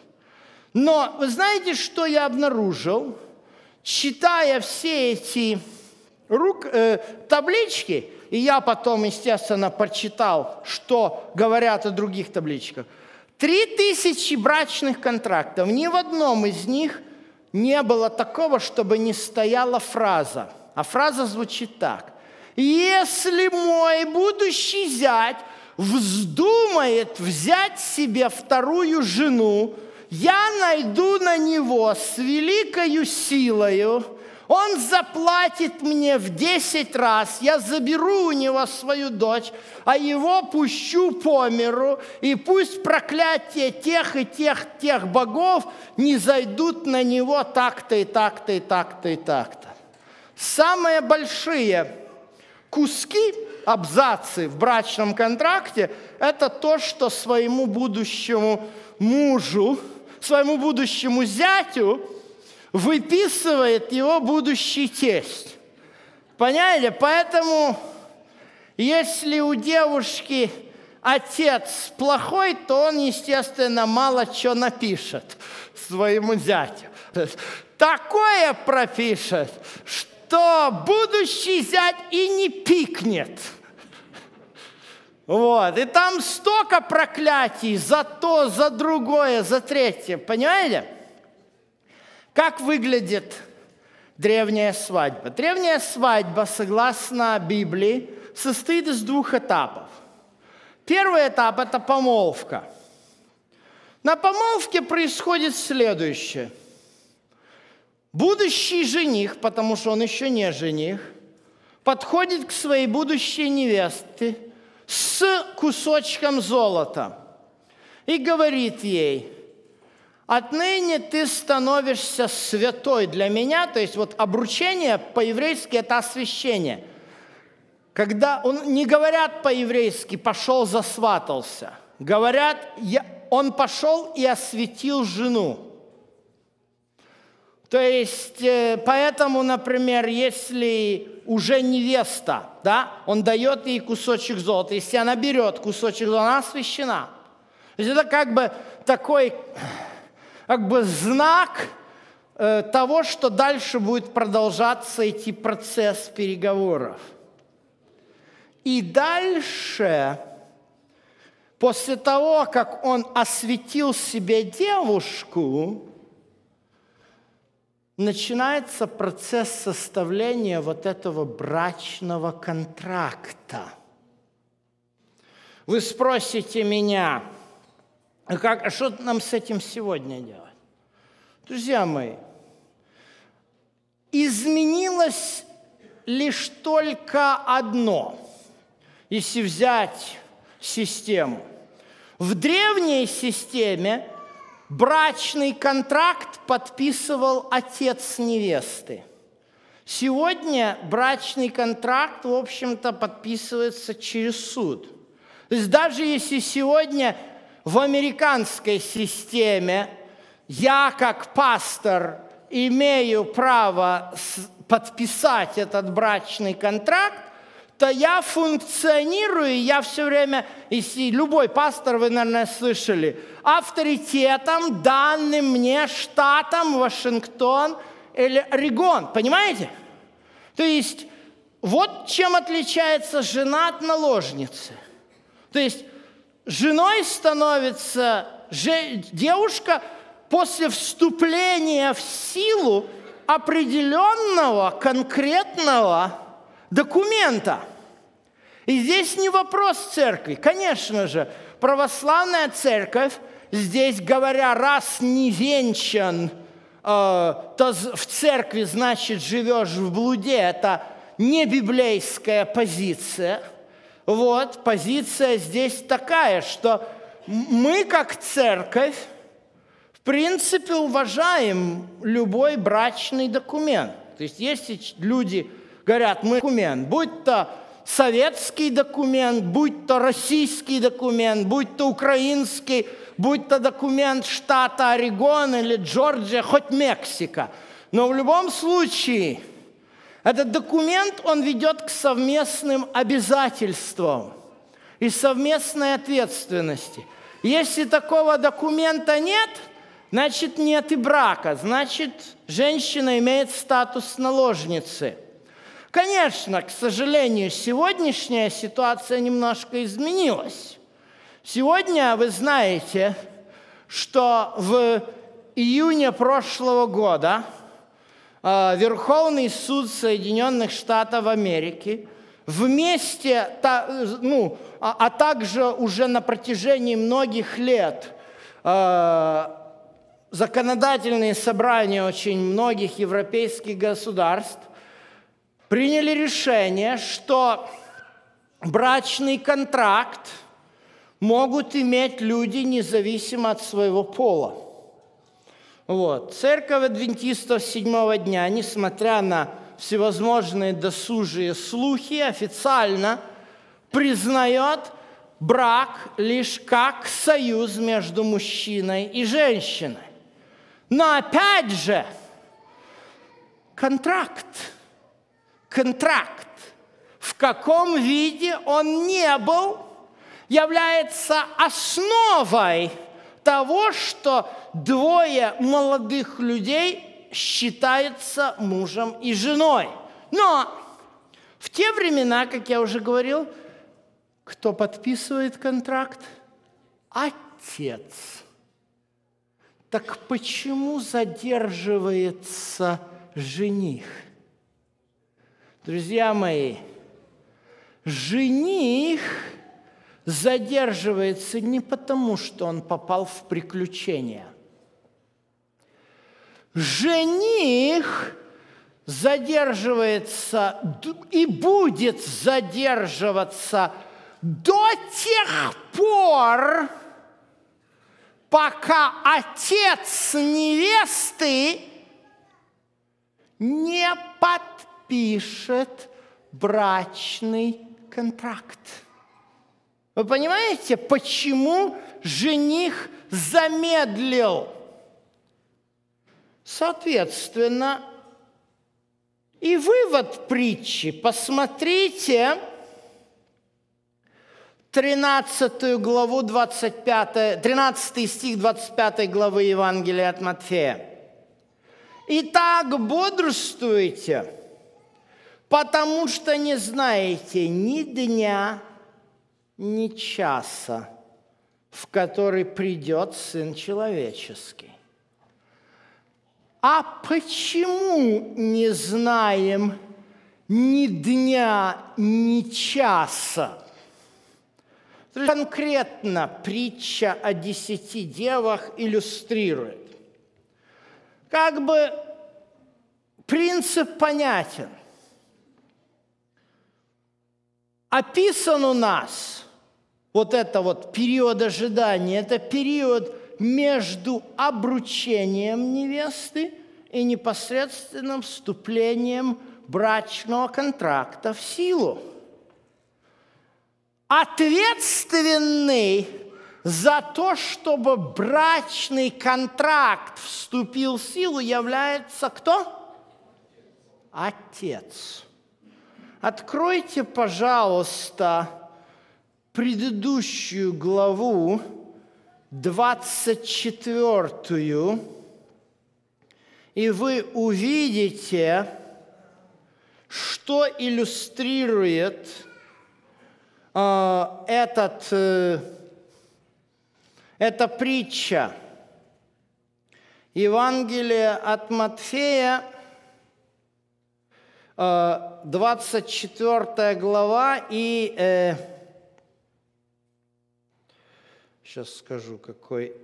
Но вы знаете, что я обнаружил, читая все эти рук, э, таблички, и я потом, естественно, прочитал, что говорят о других табличках – Три тысячи брачных контрактов. Ни в одном из них не было такого, чтобы не стояла фраза. А фраза звучит так. Если мой будущий зять вздумает взять себе вторую жену, я найду на него с великою силою он заплатит мне в 10 раз, я заберу у него свою дочь, а его пущу по миру, и пусть проклятие тех и тех, тех богов не зайдут на него так-то и так-то и так-то и так-то. Самые большие куски, абзацы в брачном контракте – это то, что своему будущему мужу, своему будущему зятю – выписывает его будущий тесть. Поняли? Поэтому, если у девушки отец плохой, то он, естественно, мало что напишет своему зятю. Такое пропишет, что будущий зять и не пикнет. Вот. И там столько проклятий за то, за другое, за третье. Понимаете? Как выглядит древняя свадьба? Древняя свадьба, согласно Библии, состоит из двух этапов. Первый этап – это помолвка. На помолвке происходит следующее. Будущий жених, потому что он еще не жених, подходит к своей будущей невесте с кусочком золота и говорит ей – Отныне ты становишься святой для меня, то есть вот обручение по-еврейски это освящение. Когда он, не говорят по-еврейски «пошел засватался», говорят я, «он пошел и осветил жену». То есть, э, поэтому, например, если уже невеста, да, он дает ей кусочек золота, если она берет кусочек золота, она освящена. То есть это как бы такой как бы знак э, того, что дальше будет продолжаться идти процесс переговоров. И дальше, после того, как он осветил себе девушку, начинается процесс составления вот этого брачного контракта. Вы спросите меня, а, как, а что нам с этим сегодня делать? Друзья мои, изменилось лишь только одно, если взять систему. В древней системе брачный контракт подписывал отец невесты. Сегодня брачный контракт, в общем-то, подписывается через суд. То есть даже если сегодня в американской системе я как пастор имею право подписать этот брачный контракт, то я функционирую, я все время, если любой пастор, вы, наверное, слышали, авторитетом, данным мне штатом Вашингтон или Орегон. Понимаете? То есть вот чем отличается жена от наложницы. То есть женой становится девушка после вступления в силу определенного конкретного документа – и здесь не вопрос церкви. Конечно же, православная церковь, здесь говоря, раз не венчан, э, то в церкви, значит, живешь в блуде. Это не библейская позиция. Вот, позиция здесь такая, что мы, как церковь, в принципе, уважаем любой брачный документ. То есть, если люди говорят, мы документ, будь то советский документ, будь то российский документ, будь то украинский, будь то документ штата Орегон или Джорджия, хоть Мексика. Но в любом случае этот документ, он ведет к совместным обязательствам и совместной ответственности. Если такого документа нет, значит нет и брака, значит женщина имеет статус наложницы – Конечно, к сожалению, сегодняшняя ситуация немножко изменилась. Сегодня вы знаете, что в июне прошлого года э, Верховный суд Соединенных Штатов Америки вместе, ну, а, а также уже на протяжении многих лет э, законодательные собрания очень многих европейских государств приняли решение, что брачный контракт могут иметь люди независимо от своего пола. Вот. Церковь адвентистов седьмого дня, несмотря на всевозможные досужие слухи, официально признает брак лишь как союз между мужчиной и женщиной. Но опять же, контракт – контракт, в каком виде он не был, является основой того, что двое молодых людей считаются мужем и женой. Но в те времена, как я уже говорил, кто подписывает контракт? Отец. Так почему задерживается жених? Друзья мои, жених задерживается не потому, что он попал в приключения. Жених задерживается и будет задерживаться до тех пор, пока отец невесты не подпишет брачный контракт. Вы понимаете, почему жених замедлил? Соответственно, и вывод притчи. Посмотрите 13 главу 25, 13 стих 25 главы Евангелия от Матфея. «Итак, бодрствуйте, потому что не знаете ни дня, ни часа, в который придет Сын Человеческий. А почему не знаем ни дня, ни часа? Конкретно притча о десяти девах иллюстрирует. Как бы принцип понятен. описан у нас вот это вот период ожидания, это период между обручением невесты и непосредственным вступлением брачного контракта в силу. Ответственный за то, чтобы брачный контракт вступил в силу, является кто? Отец. Откройте, пожалуйста, предыдущую главу, 24, и вы увидите, что иллюстрирует этот, э, эта притча. Евангелие от Матфея, 24 э, глава и э, сейчас скажу какой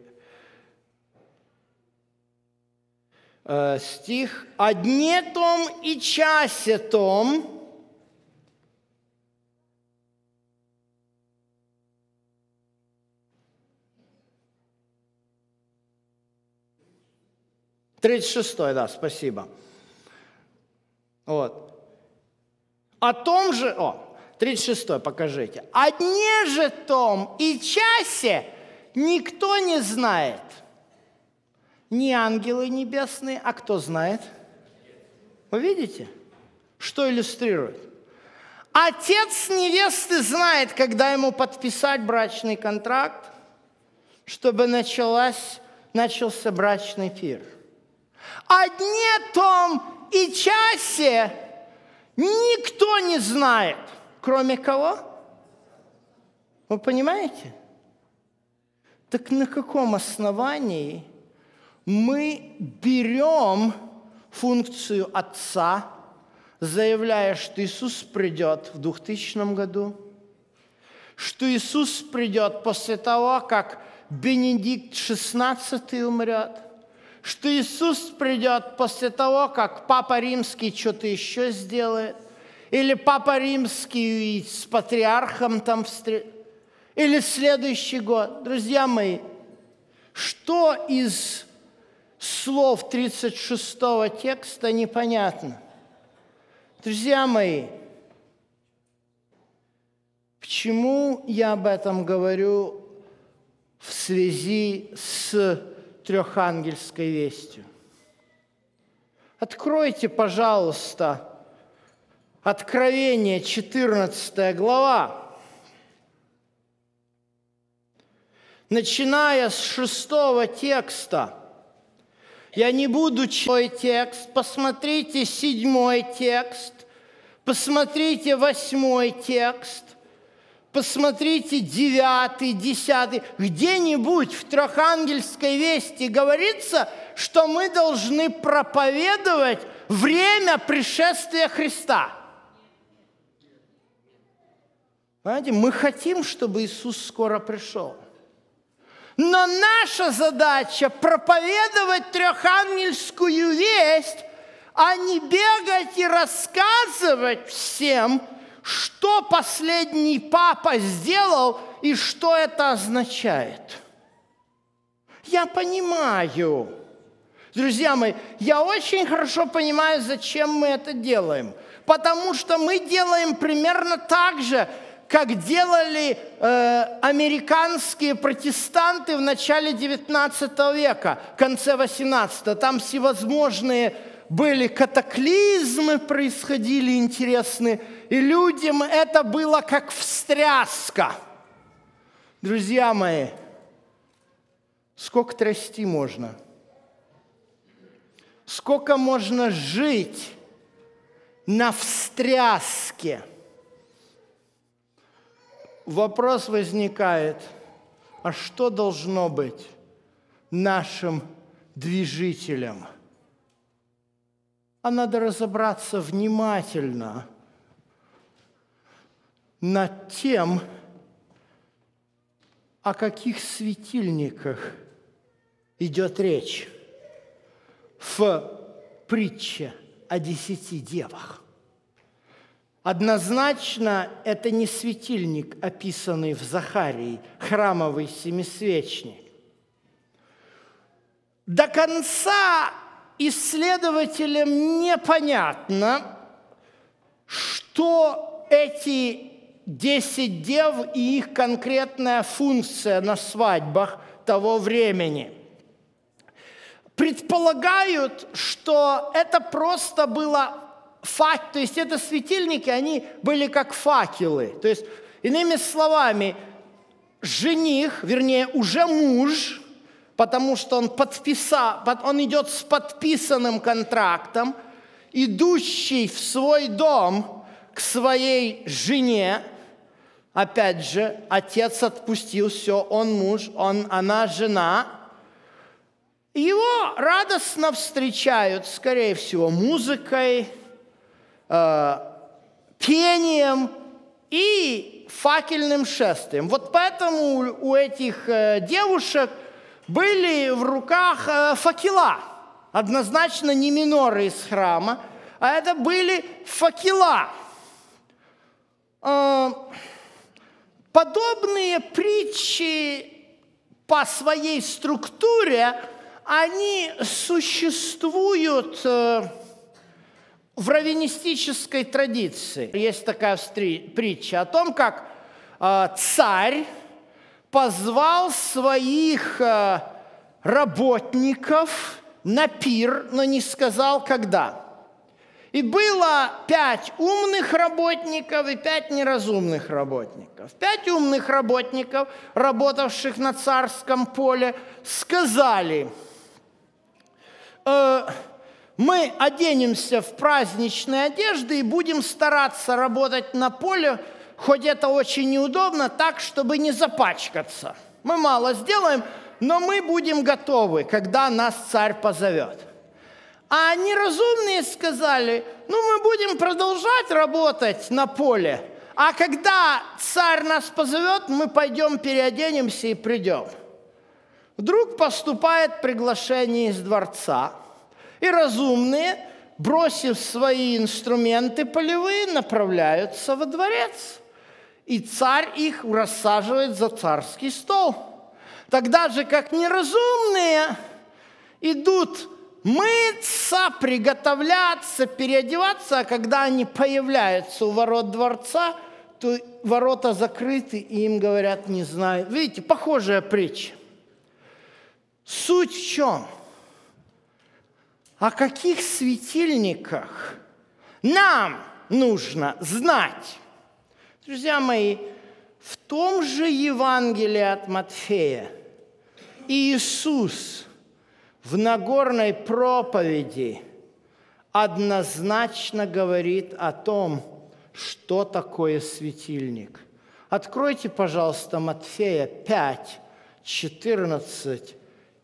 э, стих «О том и часе том, Тридцать шестой, да, спасибо. Вот. О том же, о, 36 покажите. О дне же том и часе никто не знает. Не ангелы небесные, а кто знает? Вы видите, что иллюстрирует? Отец невесты знает, когда ему подписать брачный контракт, чтобы началась, начался брачный пир. О дне том и часе никто не знает, кроме кого? Вы понимаете? Так на каком основании мы берем функцию Отца, заявляя, что Иисус придет в 2000 году, что Иисус придет после того, как Бенедикт XVI умрет – что Иисус придет после того, как Папа Римский что-то еще сделает, или Папа Римский с патриархом там встретится, или следующий год. Друзья мои, что из слов 36 текста непонятно? Друзья мои, почему я об этом говорю в связи с трехангельской вестью. Откройте, пожалуйста, Откровение, 14 глава. Начиная с шестого текста. Я не буду читать текст. Посмотрите седьмой текст. Посмотрите восьмой текст посмотрите, девятый, десятый, где-нибудь в Трехангельской вести говорится, что мы должны проповедовать время пришествия Христа. Понимаете, мы хотим, чтобы Иисус скоро пришел. Но наша задача проповедовать трехангельскую весть, а не бегать и рассказывать всем – что последний папа сделал и что это означает. Я понимаю, друзья мои, я очень хорошо понимаю, зачем мы это делаем. Потому что мы делаем примерно так же, как делали э, американские протестанты в начале 19 века, конце 18 Там всевозможные были катаклизмы, происходили интересные, и людям это было как встряска. Друзья мои, сколько трясти можно? Сколько можно жить на встряске? Вопрос возникает, а что должно быть нашим движителем – а надо разобраться внимательно над тем, о каких светильниках идет речь в притче о десяти девах. Однозначно это не светильник, описанный в Захарии, храмовый семисвечник. До конца исследователям непонятно, что эти 10 дев и их конкретная функция на свадьбах того времени. Предполагают, что это просто было факт, то есть это светильники, они были как факелы. То есть, иными словами, жених, вернее, уже муж, потому что он, подписал, он идет с подписанным контрактом, идущий в свой дом к своей жене, опять же, отец отпустил все, он муж, он, она жена. Его радостно встречают, скорее всего, музыкой, э, пением и факельным шествием. Вот поэтому у этих э, девушек были в руках э, факела, однозначно не миноры из храма, а это были факела. Э, подобные притчи по своей структуре, они существуют в раввинистической традиции есть такая притча о том, как э, царь позвал своих э, работников на пир, но не сказал когда. И было пять умных работников и пять неразумных работников. Пять умных работников, работавших на царском поле, сказали э, – мы оденемся в праздничные одежды и будем стараться работать на поле, хоть это очень неудобно, так, чтобы не запачкаться. Мы мало сделаем, но мы будем готовы, когда нас царь позовет. А неразумные сказали, ну мы будем продолжать работать на поле, а когда царь нас позовет, мы пойдем переоденемся и придем. Вдруг поступает приглашение из дворца – и разумные, бросив свои инструменты полевые, направляются во дворец. И царь их рассаживает за царский стол. Тогда же, как неразумные, идут мыться, приготовляться, переодеваться, а когда они появляются у ворот дворца, то ворота закрыты, и им говорят, не знаю. Видите, похожая притча. Суть в чем – о каких светильниках нам нужно знать? Друзья мои, в том же Евангелии от Матфея Иисус в Нагорной проповеди однозначно говорит о том, что такое светильник. Откройте, пожалуйста, Матфея 5, 14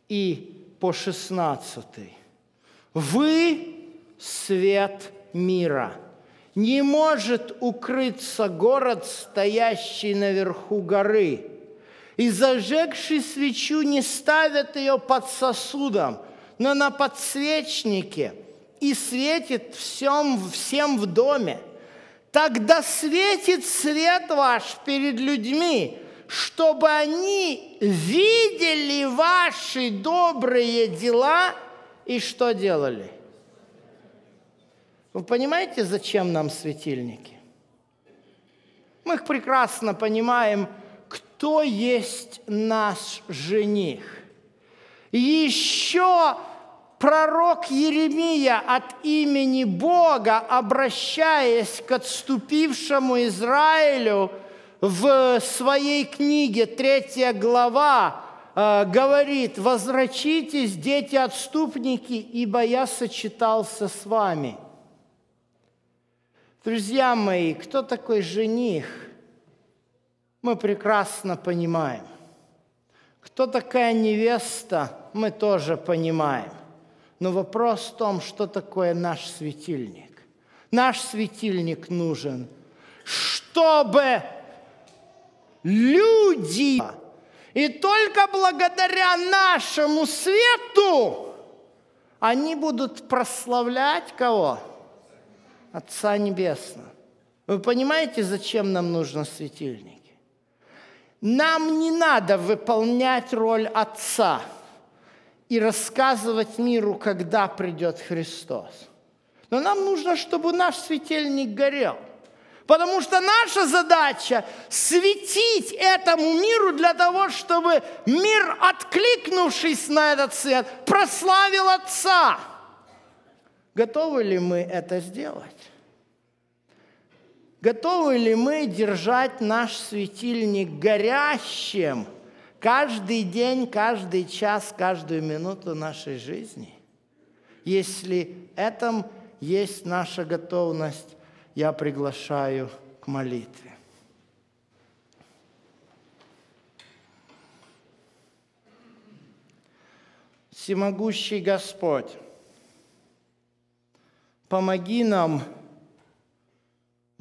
и по 16. Вы – свет мира. Не может укрыться город, стоящий наверху горы. И зажегший свечу не ставят ее под сосудом, но на подсвечнике и светит всем, всем в доме. Тогда светит свет ваш перед людьми, чтобы они видели ваши добрые дела – и что делали? Вы понимаете, зачем нам светильники? Мы прекрасно понимаем, кто есть наш жених. Еще пророк Еремия от имени Бога, обращаясь к отступившему Израилю в своей книге, третья глава, Э, говорит, возвратитесь, дети отступники, ибо я сочетался с вами. Друзья мои, кто такой жених? Мы прекрасно понимаем. Кто такая невеста, мы тоже понимаем. Но вопрос в том, что такое наш светильник. Наш светильник нужен, чтобы люди и только благодаря нашему свету они будут прославлять кого? Отца Небесного. Вы понимаете, зачем нам нужны светильники? Нам не надо выполнять роль Отца и рассказывать миру, когда придет Христос. Но нам нужно, чтобы наш светильник горел. Потому что наша задача светить этому миру для того, чтобы мир, откликнувшись на этот свет, прославил Отца. Готовы ли мы это сделать? Готовы ли мы держать наш светильник горящим каждый день, каждый час, каждую минуту нашей жизни? Если этом есть наша готовность, я приглашаю к молитве. Всемогущий Господь, помоги нам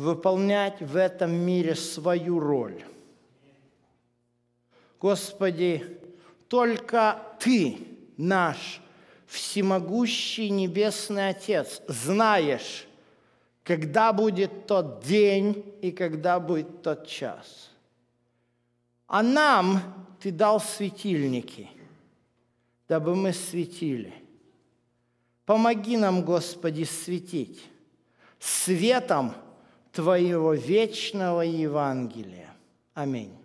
выполнять в этом мире свою роль. Господи, только Ты, наш всемогущий Небесный Отец, знаешь, когда будет тот день и когда будет тот час. А нам Ты дал светильники, дабы мы светили. Помоги нам, Господи, светить светом Твоего вечного Евангелия. Аминь.